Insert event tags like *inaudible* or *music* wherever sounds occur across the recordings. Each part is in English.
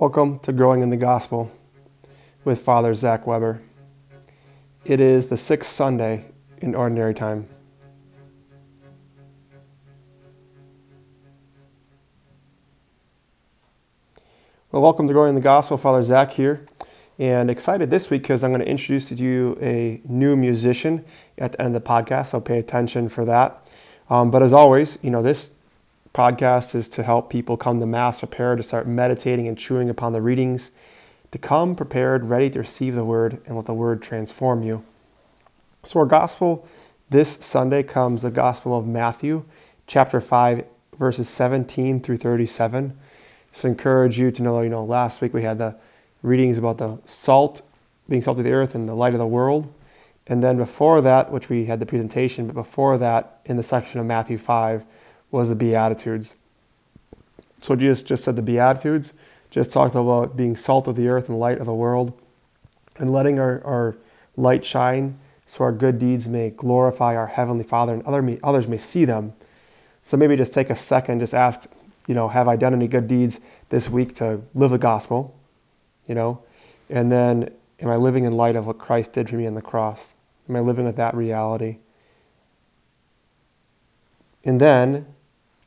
Welcome to Growing in the Gospel with Father Zach Weber. It is the sixth Sunday in Ordinary Time. Well, welcome to Growing in the Gospel. Father Zach here, and excited this week because I'm going to introduce to you a new musician at the end of the podcast, so pay attention for that. Um, but as always, you know, this podcast is to help people come to Mass prepared to start meditating and chewing upon the readings, to come prepared, ready to receive the Word, and let the Word transform you. So, our Gospel this Sunday comes the Gospel of Matthew, chapter 5, verses 17 through 37. So, I encourage you to know, you know, last week we had the readings about the salt, being salt of the earth and the light of the world. And then before that, which we had the presentation, but before that, in the section of Matthew 5, was the Beatitudes. So Jesus just said the Beatitudes, just talked about being salt of the earth and light of the world, and letting our, our light shine so our good deeds may glorify our Heavenly Father and other others may see them. So maybe just take a second, just ask, you know, have I done any good deeds this week to live the gospel? You know, and then am I living in light of what Christ did for me on the cross? Am I living with that reality? And then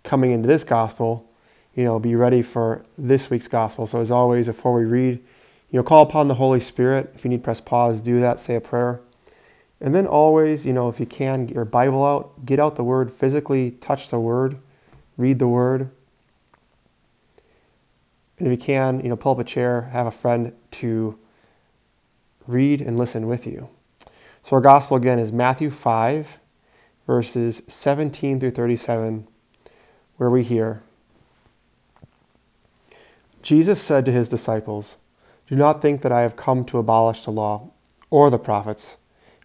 coming into this gospel, you know, be ready for this week's gospel. So as always, before we read, you know, call upon the Holy Spirit. If you need press pause, do that, say a prayer. And then always, you know, if you can, get your Bible out, get out the word, physically touch the word, read the word. And if you can, you know, pull up a chair, have a friend to read and listen with you. So our gospel again is Matthew 5, verses 17 through 37 where we hear Jesus said to his disciples, Do not think that I have come to abolish the law or the prophets.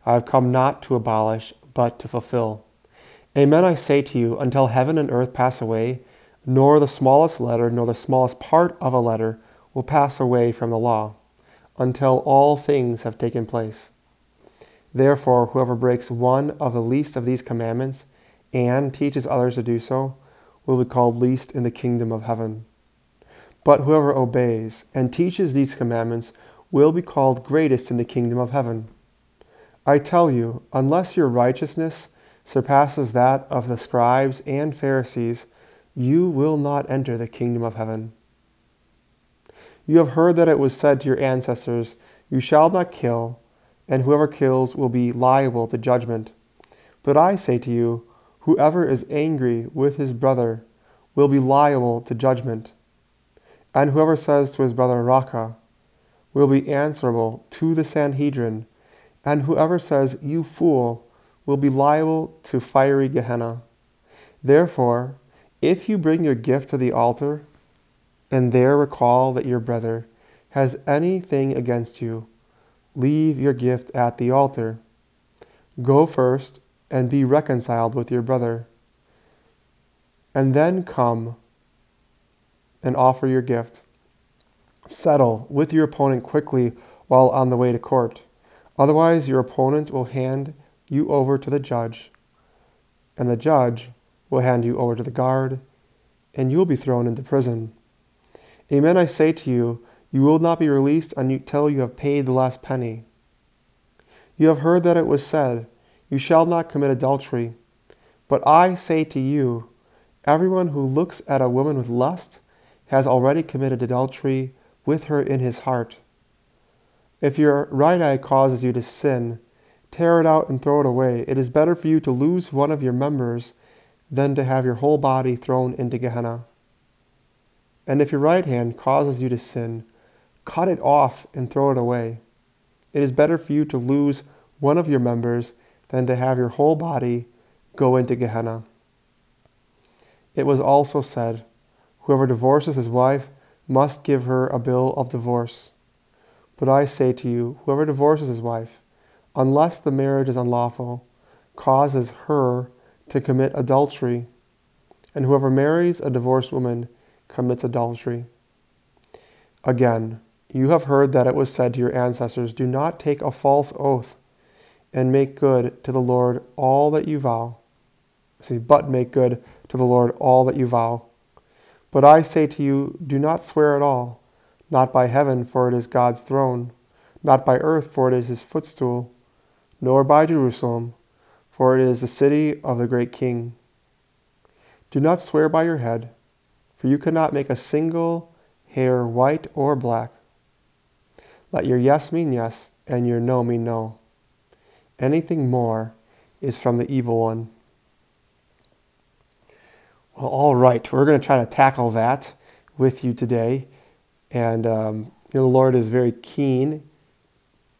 I have come not to abolish, but to fulfill. Amen, I say to you, until heaven and earth pass away, nor the smallest letter, nor the smallest part of a letter will pass away from the law, until all things have taken place. Therefore, whoever breaks one of the least of these commandments and teaches others to do so, will be called least in the kingdom of heaven. But whoever obeys and teaches these commandments will be called greatest in the kingdom of heaven. I tell you, unless your righteousness surpasses that of the scribes and Pharisees, you will not enter the kingdom of heaven. You have heard that it was said to your ancestors, You shall not kill, and whoever kills will be liable to judgment. But I say to you, Whoever is angry with his brother will be liable to judgment. And whoever says to his brother Raca will be answerable to the Sanhedrin. And whoever says, You fool, will be liable to fiery Gehenna. Therefore, if you bring your gift to the altar, and there recall that your brother has anything against you, leave your gift at the altar. Go first and be reconciled with your brother. And then come and offer your gift. Settle with your opponent quickly while on the way to court. Otherwise, your opponent will hand you over to the judge, and the judge will hand you over to the guard, and you will be thrown into prison. Amen, I say to you, you will not be released until you have paid the last penny. You have heard that it was said, you shall not commit adultery. But I say to you, everyone who looks at a woman with lust has already committed adultery with her in his heart. If your right eye causes you to sin, tear it out and throw it away. It is better for you to lose one of your members than to have your whole body thrown into Gehenna. And if your right hand causes you to sin, cut it off and throw it away. It is better for you to lose one of your members than to have your whole body go into Gehenna. It was also said, Whoever divorces his wife must give her a bill of divorce. But I say to you, whoever divorces his wife, unless the marriage is unlawful, causes her to commit adultery, and whoever marries a divorced woman commits adultery. Again, you have heard that it was said to your ancestors, Do not take a false oath and make good to the Lord all that you vow. See, but make good to the Lord all that you vow. But I say to you, do not swear at all, not by heaven, for it is God's throne, not by earth, for it is his footstool, nor by Jerusalem, for it is the city of the great king. Do not swear by your head, for you cannot make a single hair white or black. Let your yes mean yes, and your no mean no. Anything more is from the evil one. Well, all right, we're going to try to tackle that with you today. And um, you know, the Lord is very keen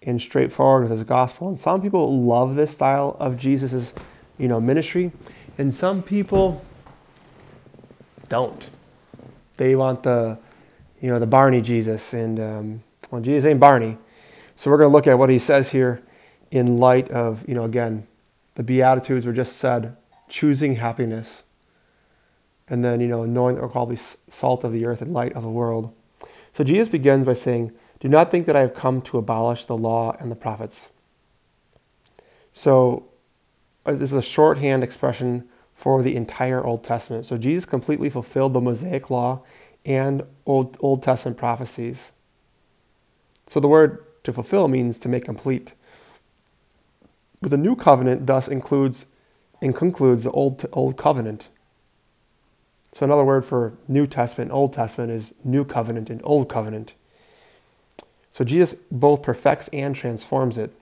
and straightforward with his gospel. And some people love this style of Jesus' you know, ministry, and some people don't. They want the, you know, the Barney Jesus, and um, well, Jesus ain't Barney. So we're going to look at what he says here in light of, you know, again, the Beatitudes were just said, choosing happiness, and then, you know, knowing that we're called to be salt of the earth and light of the world. So Jesus begins by saying, Do not think that I have come to abolish the law and the prophets. So uh, this is a shorthand expression for the entire Old Testament. So Jesus completely fulfilled the Mosaic law and Old, Old Testament prophecies. So the word to fulfill means to make complete. But the new covenant thus includes and concludes the old, old covenant. So another word for New Testament Old Testament is New Covenant and Old Covenant. So Jesus both perfects and transforms it.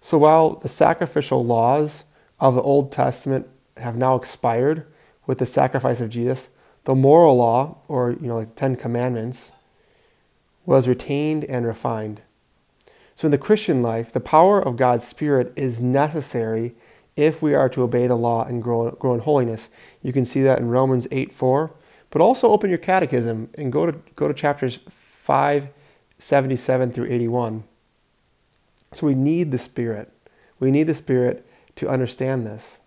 So while the sacrificial laws of the Old Testament have now expired with the sacrifice of Jesus, the moral law, or you know, like the Ten Commandments, was retained and refined. So in the Christian life, the power of God's Spirit is necessary if we are to obey the law and grow, grow in holiness. You can see that in Romans 8 4. But also open your catechism and go to, go to chapters 577 through 81. So we need the Spirit. We need the Spirit to understand this.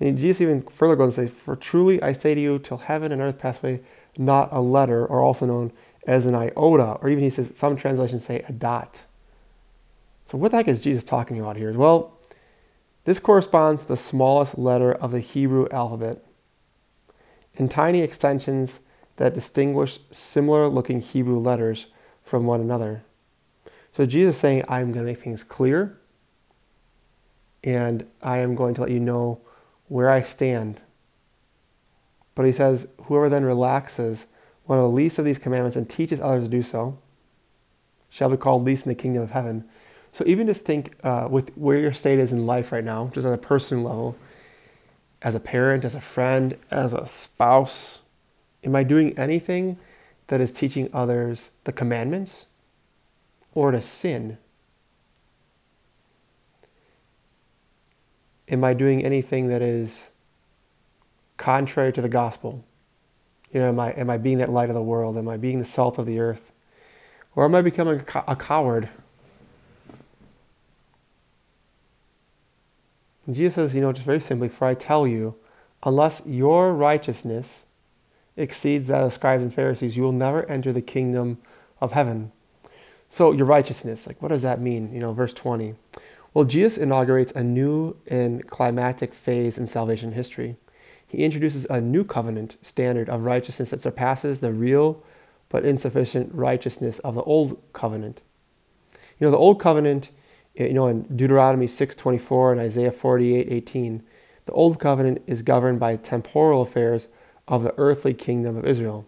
And Jesus even further goes and say, For truly I say to you, till heaven and earth pass away, not a letter, or also known as an iota, or even he says, some translations say a dot. So what the heck is Jesus talking about here? Well, this corresponds to the smallest letter of the Hebrew alphabet. In tiny extensions that distinguish similar looking Hebrew letters from one another. So Jesus is saying, I'm going to make things clear and I am going to let you know where I stand. But he says, Whoever then relaxes one of the least of these commandments and teaches others to do so shall be called least in the kingdom of heaven. So even just think uh, with where your state is in life right now, just on a personal level, as a parent, as a friend, as a spouse, am I doing anything that is teaching others the commandments or to sin? Am I doing anything that is contrary to the gospel? You know, am I, am I being that light of the world? Am I being the salt of the earth? Or am I becoming a, a coward? And Jesus says, you know, just very simply, for I tell you, unless your righteousness exceeds that of scribes and Pharisees, you will never enter the kingdom of heaven. So, your righteousness, like, what does that mean? You know, verse 20. Well, Jesus inaugurates a new and climatic phase in salvation history he introduces a new covenant standard of righteousness that surpasses the real but insufficient righteousness of the old covenant. You know, the old covenant, you know, in Deuteronomy 6:24 and Isaiah 48:18, the old covenant is governed by temporal affairs of the earthly kingdom of Israel.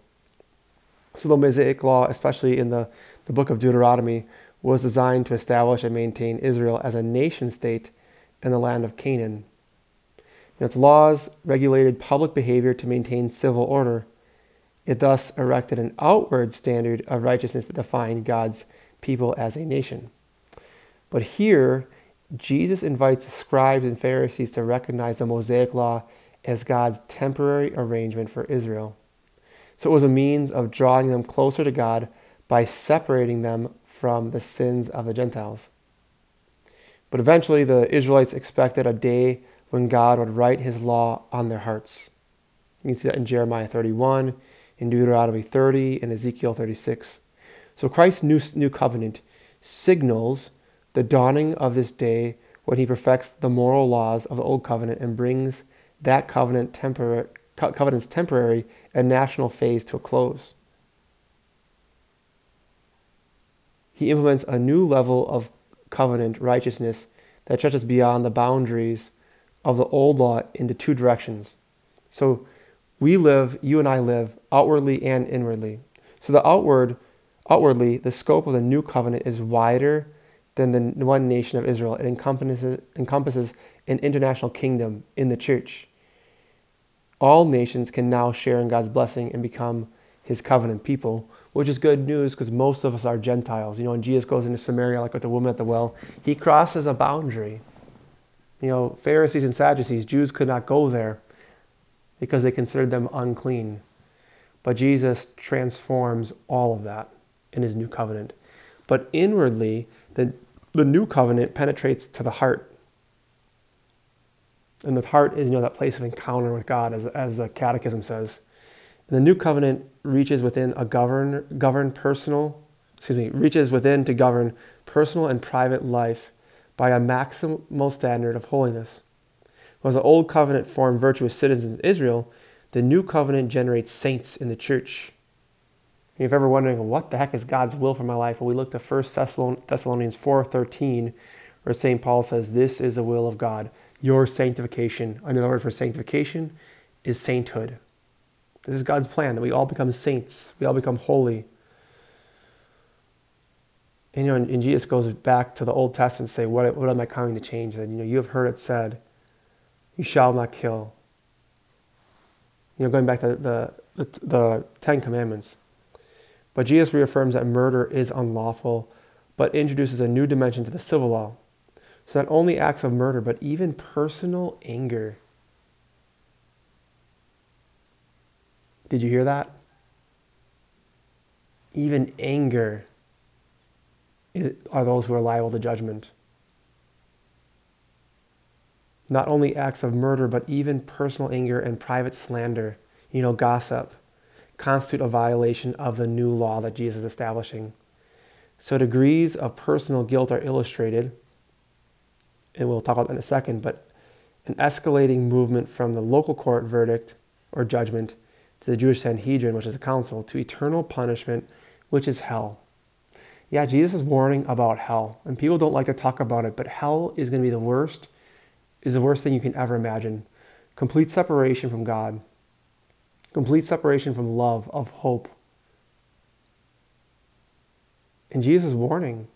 So the Mosaic law, especially in the, the book of Deuteronomy, was designed to establish and maintain Israel as a nation state in the land of Canaan. Its laws regulated public behavior to maintain civil order. It thus erected an outward standard of righteousness that defined God's people as a nation. But here, Jesus invites the scribes and Pharisees to recognize the Mosaic law as God's temporary arrangement for Israel. So it was a means of drawing them closer to God by separating them from the sins of the Gentiles. But eventually, the Israelites expected a day when God would write his law on their hearts. You can see that in Jeremiah 31, in Deuteronomy 30, and Ezekiel 36. So Christ's new, new covenant signals the dawning of this day when he perfects the moral laws of the old covenant and brings that covenant tempor- covenant's temporary and national phase to a close. He implements a new level of covenant righteousness that stretches beyond the boundaries of the old law into two directions. So we live, you and I live, outwardly and inwardly. So the outward, outwardly, the scope of the new covenant is wider than the one nation of Israel. It encompasses, encompasses an international kingdom in the church. All nations can now share in God's blessing and become his covenant people, which is good news because most of us are Gentiles. You know, when Jesus goes into Samaria, like with the woman at the well, he crosses a boundary. You know, Pharisees and Sadducees, Jews could not go there because they considered them unclean. But Jesus transforms all of that in his new covenant. But inwardly, the, the new covenant penetrates to the heart. And the heart is, you know, that place of encounter with God, as, as the Catechism says. And the new covenant reaches within a govern, govern personal, excuse me, reaches within to govern personal and private life by a maximal standard of holiness. Whereas the old covenant formed virtuous citizens in Israel, the new covenant generates saints in the church. If you're ever wondering what the heck is God's will for my life, well, we look to 1 Thessalonians 4.13, where St. Paul says, This is the will of God, your sanctification. Another word for sanctification is sainthood. This is God's plan, that we all become saints, we all become holy. And, you know, and, and Jesus goes back to the Old Testament and say, what, what am I coming to change? That, you know, you have heard it said, you shall not kill. You know, going back to the, the, the Ten Commandments. But Jesus reaffirms that murder is unlawful, but introduces a new dimension to the civil law. So not only acts of murder, but even personal anger. Did you hear that? Even anger are those who are liable to judgment not only acts of murder, but even personal anger and private slander, you know, gossip, constitute a violation of the new law that Jesus is establishing. So degrees of personal guilt are illustrated, and we'll talk about that in a second, but an escalating movement from the local court verdict or judgment to the Jewish Sanhedrin, which is a council, to eternal punishment, which is hell. Yeah, Jesus is warning about hell, and people don't like to talk about it, but hell is going to be the worst is the worst thing you can ever imagine. Complete separation from God, complete separation from love, of hope. And Jesus warning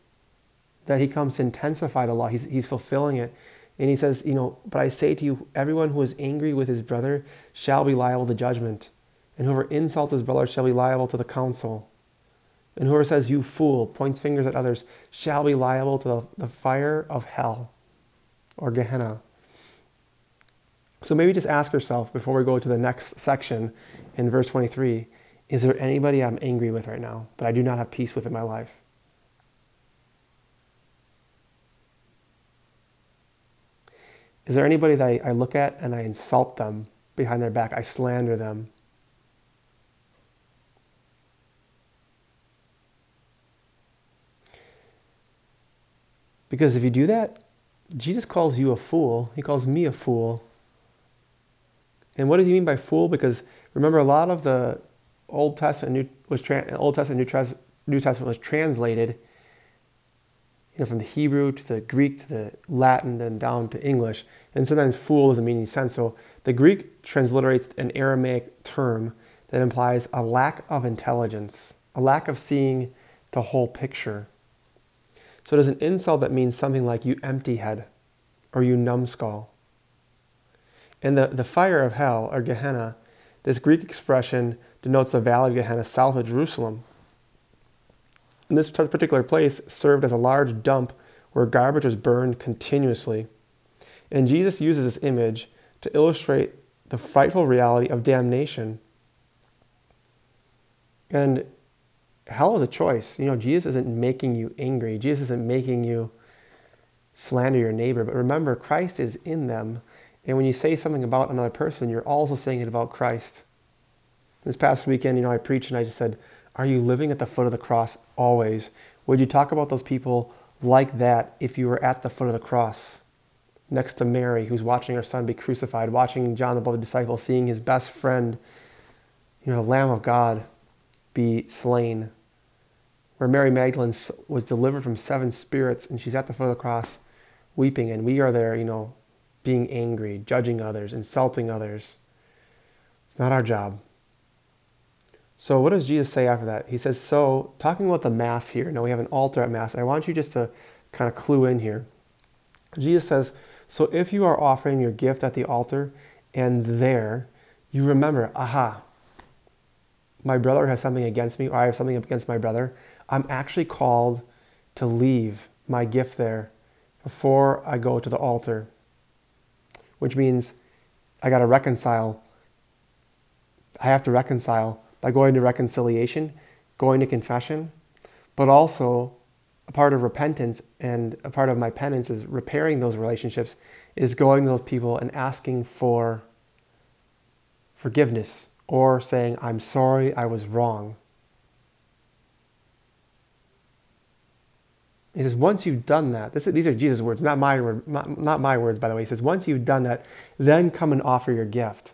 that he comes to intensify the law, he's, he's fulfilling it. And he says, You know, but I say to you, everyone who is angry with his brother shall be liable to judgment. And whoever insults his brother shall be liable to the council. And whoever says, You fool, points fingers at others, shall be liable to the, the fire of hell or Gehenna. So maybe just ask yourself before we go to the next section in verse 23 is there anybody I'm angry with right now that I do not have peace with in my life? Is there anybody that I, look at and I insult them behind their back? I slander them. Because if you do that, Jesus calls you a fool. He calls me a fool and what does he mean by fool? Because remember, a lot of the Old Testament New, was tra- Old Testament New, New Testament was translated, you know, from the Hebrew to the Greek to the Latin, then down to English. And sometimes fool doesn't mean any sense. So the Greek transliterates an Aramaic term that implies a lack of intelligence, a lack of seeing the whole picture. So it is an insult that means something like you empty head or you numbskull. In the, the fire of hell, or Gehenna, this Greek expression denotes the valley of Gehenna south of Jerusalem. And this particular place served as a large dump where garbage was burned continuously. And Jesus uses this image to illustrate the frightful reality of damnation. And hell is a choice. You know, Jesus isn't making you angry, Jesus isn't making you slander your neighbor. But remember, Christ is in them and when you say something about another person, you're also saying it about Christ. This past weekend, you know, I preached and I just said, Are you living at the foot of the cross always? Would you talk about those people like that if you were at the foot of the cross? Next to Mary, who's watching her son be crucified, watching John the beloved disciple, seeing his best friend, you know, the Lamb of God, be slain. where Mary Magdalene was delivered from seven spirits and she's at the foot of the cross weeping, and we are there, you know, being angry, judging others, insulting others. It's not our job. So, what does Jesus say after that? He says, So, talking about the Mass here, now we have an altar at Mass. I want you just to kind of clue in here. Jesus says, So, if you are offering your gift at the altar and there you remember, aha, my brother has something against me, or I have something against my brother, I'm actually called to leave my gift there before I go to the altar, which means I got to reconcile. I have to reconcile by going to reconciliation, going to confession, but also a part of repentance and a part of my penance is repairing those relationships, is going to those people and asking for forgiveness or saying, I'm sorry, I was wrong. He says, once you've done that, this, these are Jesus' words, not my, not, my words, by the way. He says, once you've done that, then come and offer your gift.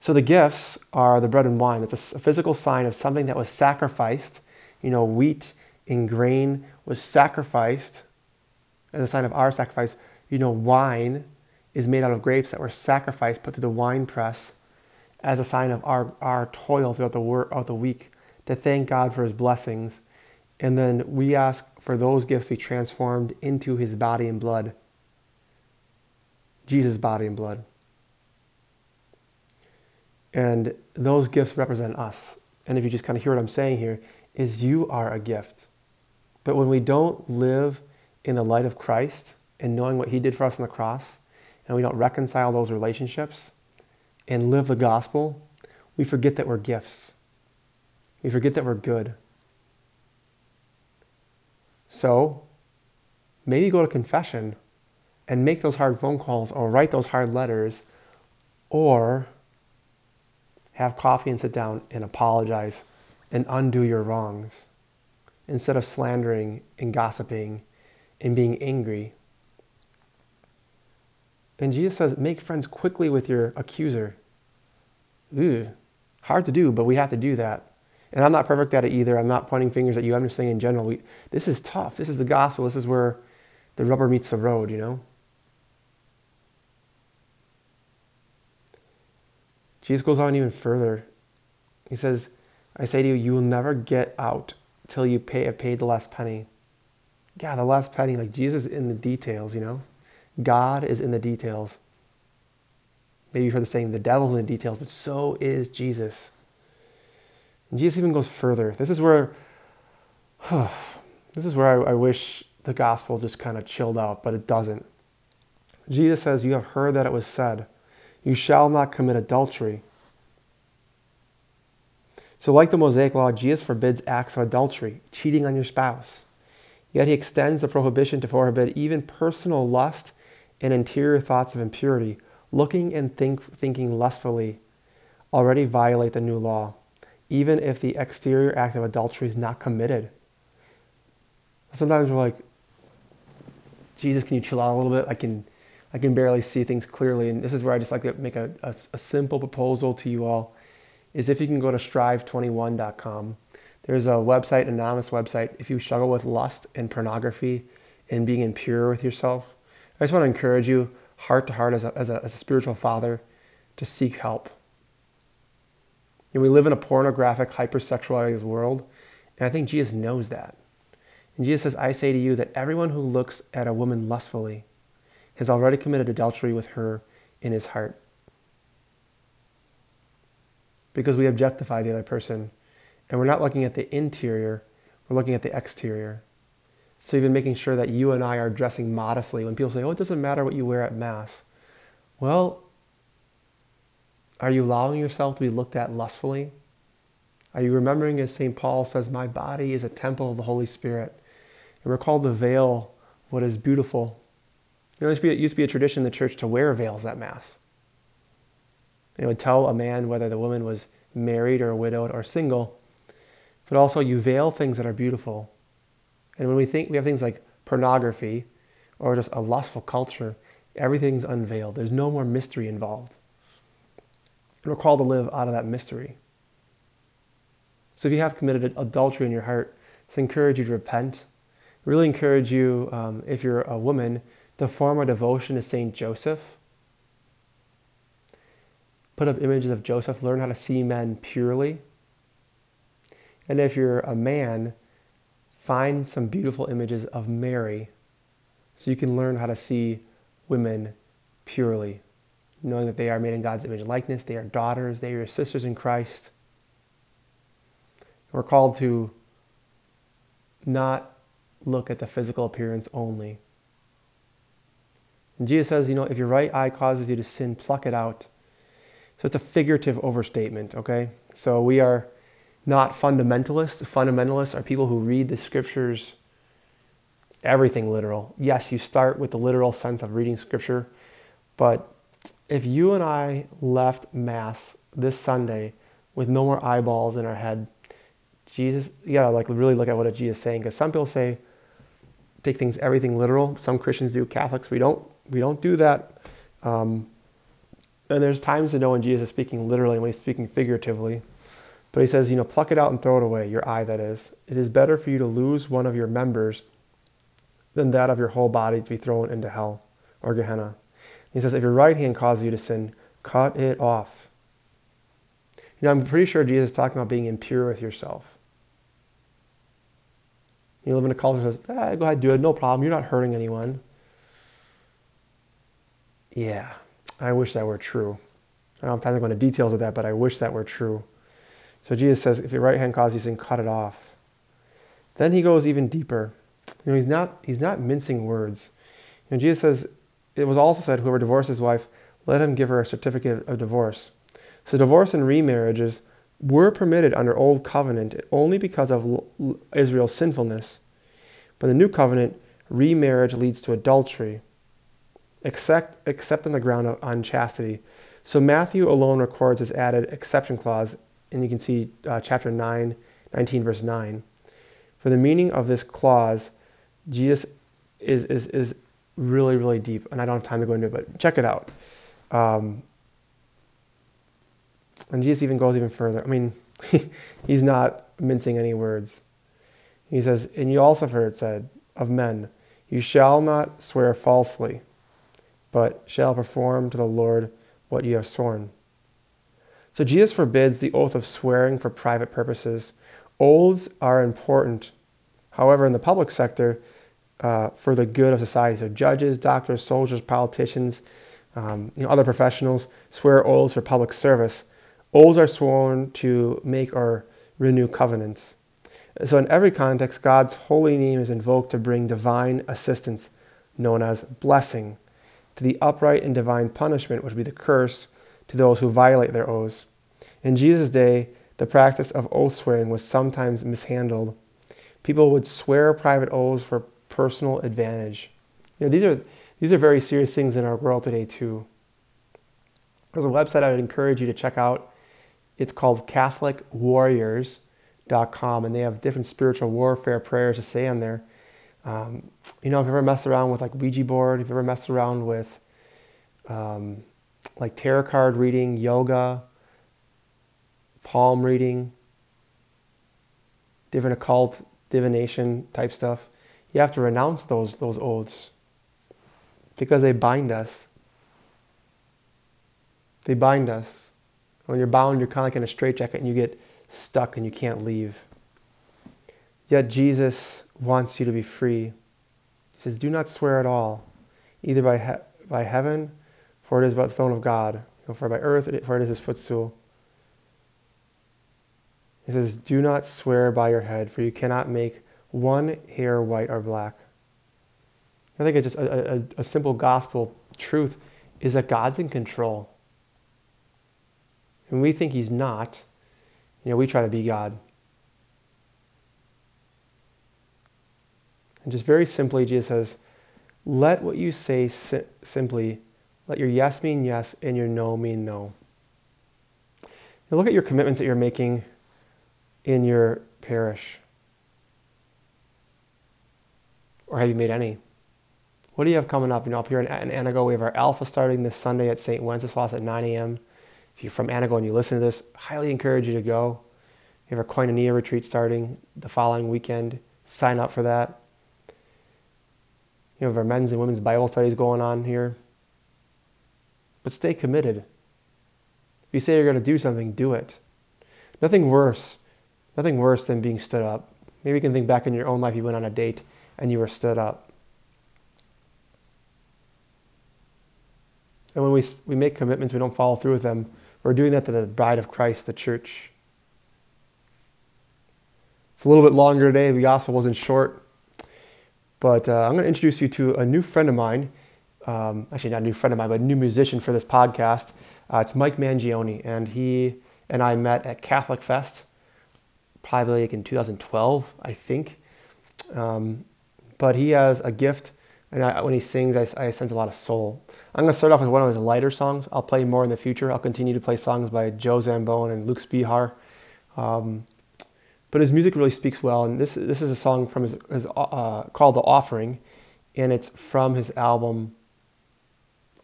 So the gifts are the bread and wine. It's a, physical sign of something that was sacrificed. You know, wheat and grain was sacrificed as a sign of our sacrifice. You know, wine is made out of grapes that were sacrificed, put through the wine press as a sign of our, our toil throughout the, work, of the week to thank God for his blessings and then we ask for those gifts to be transformed into his body and blood. Jesus' body and blood. And those gifts represent us. And if you just kind of hear what I'm saying here, is you are a gift. But when we don't live in the light of Christ and knowing what he did for us on the cross, and we don't reconcile those relationships and live the gospel, we forget that we're gifts. We forget that we're good. So maybe go to confession and make those hard phone calls or write those hard letters or have coffee and sit down and apologize and undo your wrongs instead of slandering and gossiping and being angry. And Jesus says, make friends quickly with your accuser. Ooh, hard to do, but we have to do that. And I'm not perfect at it either. I'm not pointing fingers at you. I'm just saying in general, we, this is tough. This is the gospel. This is where the rubber meets the road, you know? Jesus goes on even further. He says, I say to you, you will never get out till you pay, have paid the last penny. Yeah, the last penny, like Jesus in the details, you know? God is in the details. Maybe you've heard the saying, the devil's in the details, but so is Jesus. And Jesus even goes further. This is where, *sighs* this is where I, I wish the gospel just kind of chilled out, but it doesn't. Jesus says, You have heard that it was said, You shall not commit adultery. So, like the Mosaic law, Jesus forbids acts of adultery, cheating on your spouse. Yet he extends the prohibition to forbid even personal lust and interior thoughts of impurity, looking and think, thinking lustfully, already violate the new law even if the exterior act of adultery is not committed. Sometimes we're like, Jesus, can you chill out a little bit? I can, I can barely see things clearly. And this is where I just like to make a, a, a simple proposal to you all is if you can go to strive21.com. There's a website, an anonymous website. If you struggle with lust and pornography and being impure with yourself, I just want to encourage you, heart to heart, as a, as a, as a spiritual father, to seek help and we live in a pornographic, hypersexualized world. And I think Jesus knows that. And Jesus says, I say to you that everyone who looks at a woman lustfully has already committed adultery with her in his heart. Because we objectify the other person. And we're not looking at the interior, we're looking at the exterior. So even making sure that you and I are dressing modestly. When people say, oh, it doesn't matter what you wear at Mass. Well, are you allowing yourself to be looked at lustfully? Are you remembering, as St. Paul says, My body is a temple of the Holy Spirit? And we're called to veil what is beautiful. You know, it used to be a tradition in the church to wear veils at Mass. It would tell a man whether the woman was married or widowed or single. But also, you veil things that are beautiful. And when we think we have things like pornography or just a lustful culture, everything's unveiled. There's no more mystery involved. We're called to live out of that mystery. So if you have committed adultery in your heart, just encourage you to repent. Really encourage you, um, if you're a woman, to form a devotion to Saint Joseph. Put up images of Joseph. Learn how to see men purely. And if you're a man, find some beautiful images of Mary so you can learn how to see women purely, knowing that they are made in God's image and likeness, they are daughters, they are your sisters in Christ. We're called to not look at the physical appearance only. And Jesus says, you know, if your right eye causes you to sin, pluck it out. So it's a figurative overstatement, okay? So we are not fundamentalists. Fundamentalists are people who read the scriptures, everything literal. Yes, you start with the literal sense of reading scripture, but if you and I left Mass this Sunday with no more eyeballs in our head, Jesus, you gotta like really look at what Jesus is saying. Because some people say, take things everything literal. Some Christians do. Catholics, we don't. We don't do that. Um, and there's times to know when Jesus is speaking literally and when he's speaking figuratively. But he says, you know, pluck it out and throw it away, your eye that is. It is better for you to lose one of your members than that of your whole body to be thrown into hell or Gehenna. He says, if your right hand causes you to sin, cut it off. You know, I'm pretty sure Jesus is talking about being impure with yourself. You live in a culture that says, ah, go ahead, do it, no problem, you're not hurting anyone. Yeah, I wish that were true. I don't have time to go into details of that, but I wish that were true. So Jesus says, if your right hand causes you to sin, cut it off. Then he goes even deeper. You know, he's not he's not mincing words. You know, Jesus says, it was also said, whoever divorces his wife, let him give her a certificate of divorce. So divorce and remarriages were permitted under Old Covenant only because of Israel's sinfulness. But the New Covenant, remarriage leads to adultery except, except on the ground of unchastity. So Matthew alone records this added exception clause, and you can see uh, chapter 9, 19, verse 9. For the meaning of this clause, Jesus is, is, is really, really deep, and I don't have time to go into it, but check it out. Um, and Jesus even goes even further. I mean, *laughs* he's not mincing any words. He says, And you also have heard said of men, You shall not swear falsely but shall perform to the Lord what you have sworn. So Jesus forbids the oath of swearing for private purposes. Oaths are important. However, in the public sector, uh, for the good of society, so judges, doctors, soldiers, politicians, um, you know, other professionals swear oaths for public service. Oaths are sworn to make or renew covenants. So, in every context, God's holy name is invoked to bring divine assistance, known as blessing to the upright and divine punishment, which would be the curse to those who violate their oaths. In Jesus' day, the practice of oath swearing was sometimes mishandled. People would swear private oaths for personal advantage. You know, these are these are very serious things in our world today too. There's a website I would encourage you to check out. It's called CatholicWarriors.com, and they have different spiritual warfare prayers to say on there. Um, you know, if you ever messed around with like Ouija board, if you ever messed around with um, like tarot card reading, yoga, palm reading, different occult divination type stuff, you have to renounce those those oaths because they bind us. They bind us. When you're bound, you're kind of like in a straitjacket and you get stuck and you can't leave. Yet Jesus wants you to be free. He says, Do not swear at all, either by, he- by heaven, for it is but the throne of God, for by earth, for it is his footstool. He says, Do not swear by your head, for you cannot make one hair white or black. I think it's just a, a, a simple gospel truth is that God's in control. And we think he's not. You know, we try to be God. And just very simply, Jesus says, let what you say si- simply, let your yes mean yes and your no mean no. Now look at your commitments that you're making in your parish. Or have you made any? What do you have coming up? You know, up here in, in Antigo, we have our Alpha starting this Sunday at St. Wenceslas at 9 a.m. If you're from Antigo and you listen to this, highly encourage you to go. We have our Koinonia retreat starting the following weekend. Sign up for that. You know, we have our men's and women's Bible studies going on here. But stay committed. If you say you're going to do something, do it. Nothing worse, nothing worse than being stood up. Maybe you can think back in your own life, you went on a date and you were stood up. And when we, we make commitments, we don't follow through with them, we're doing that to the bride of Christ, the church. It's a little bit longer today. The gospel wasn't short. But uh, I'm going to introduce you to a new friend of mine. Um, actually, not a new friend of mine, but a new musician for this podcast. Uh, it's Mike Mangione. And he and I met at Catholic Fest, probably like in 2012, I think. Um, but he has a gift, and I, when he sings, I, I sense a lot of soul. I'm going to start off with one of his lighter songs. I'll play more in the future. I'll continue to play songs by Joe Zambon and Luke Spehar. Um, but his music really speaks well. And this this is a song from his, his uh, called "The Offering," and it's from his album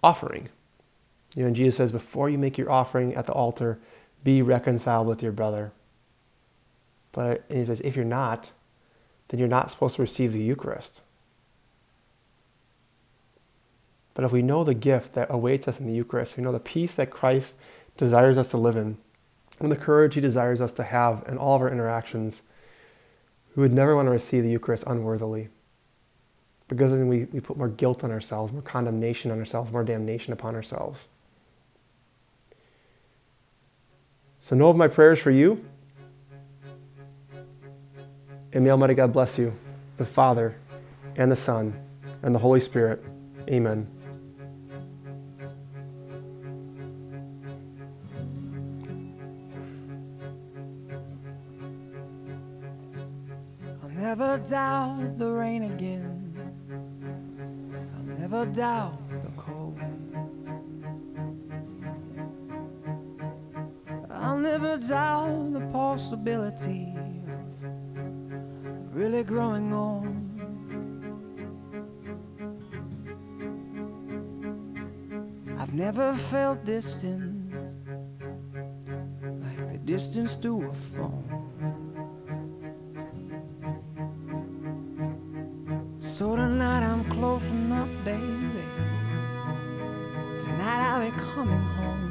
"Offering." You know, and Jesus says, "Before you make your offering at the altar, be reconciled with your brother." But and he says, if you're not, then you're not supposed to receive the Eucharist. But if we know the gift that awaits us in the Eucharist, we know the peace that Christ desires us to live in, and the courage he desires us to have in all of our interactions, we would never want to receive the Eucharist unworthily. Because then we, we put more guilt on ourselves, more condemnation on ourselves, more damnation upon ourselves. So know of my prayers for you. And may Almighty God bless you, the Father, and the Son, and the Holy Spirit. Amen. I'll never doubt the rain again. I'll never doubt the cold. I'll never doubt the possibility really growing old. I've never felt distance like the distance through a phone. So tonight I'm close enough, baby. Tonight I'll be coming home.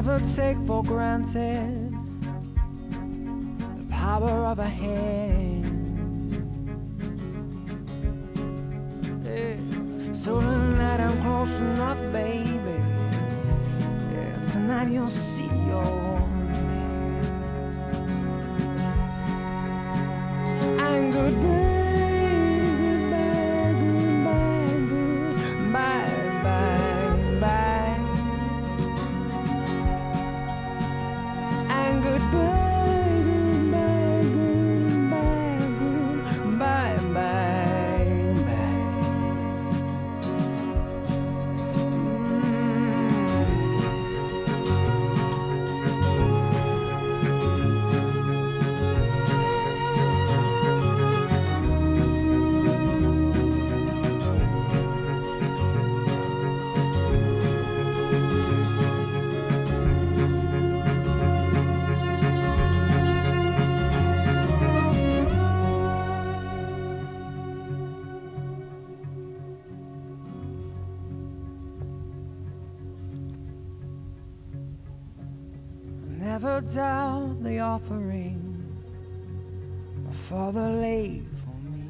Never take for granted the power of a hand. So tonight I'm close enough, baby. Yeah, tonight you'll see your man. And goodbye. Doubt the offering my father laid for me.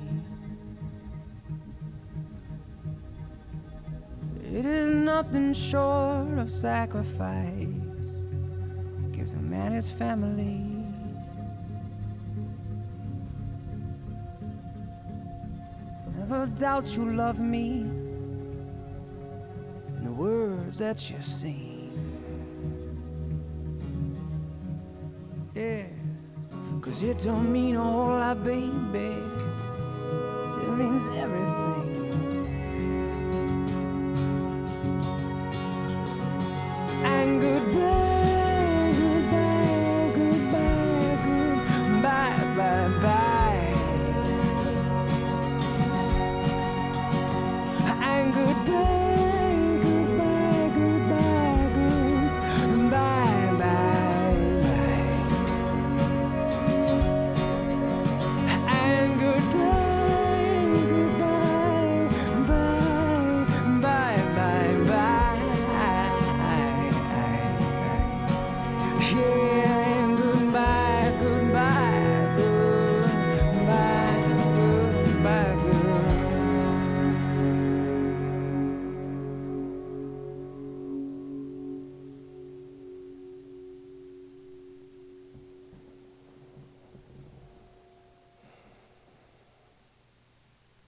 It is nothing short of sacrifice it gives a man his family. Never doubt you love me in the words that you sing. Yeah, cause it don't mean a whole lot, baby. It means everything.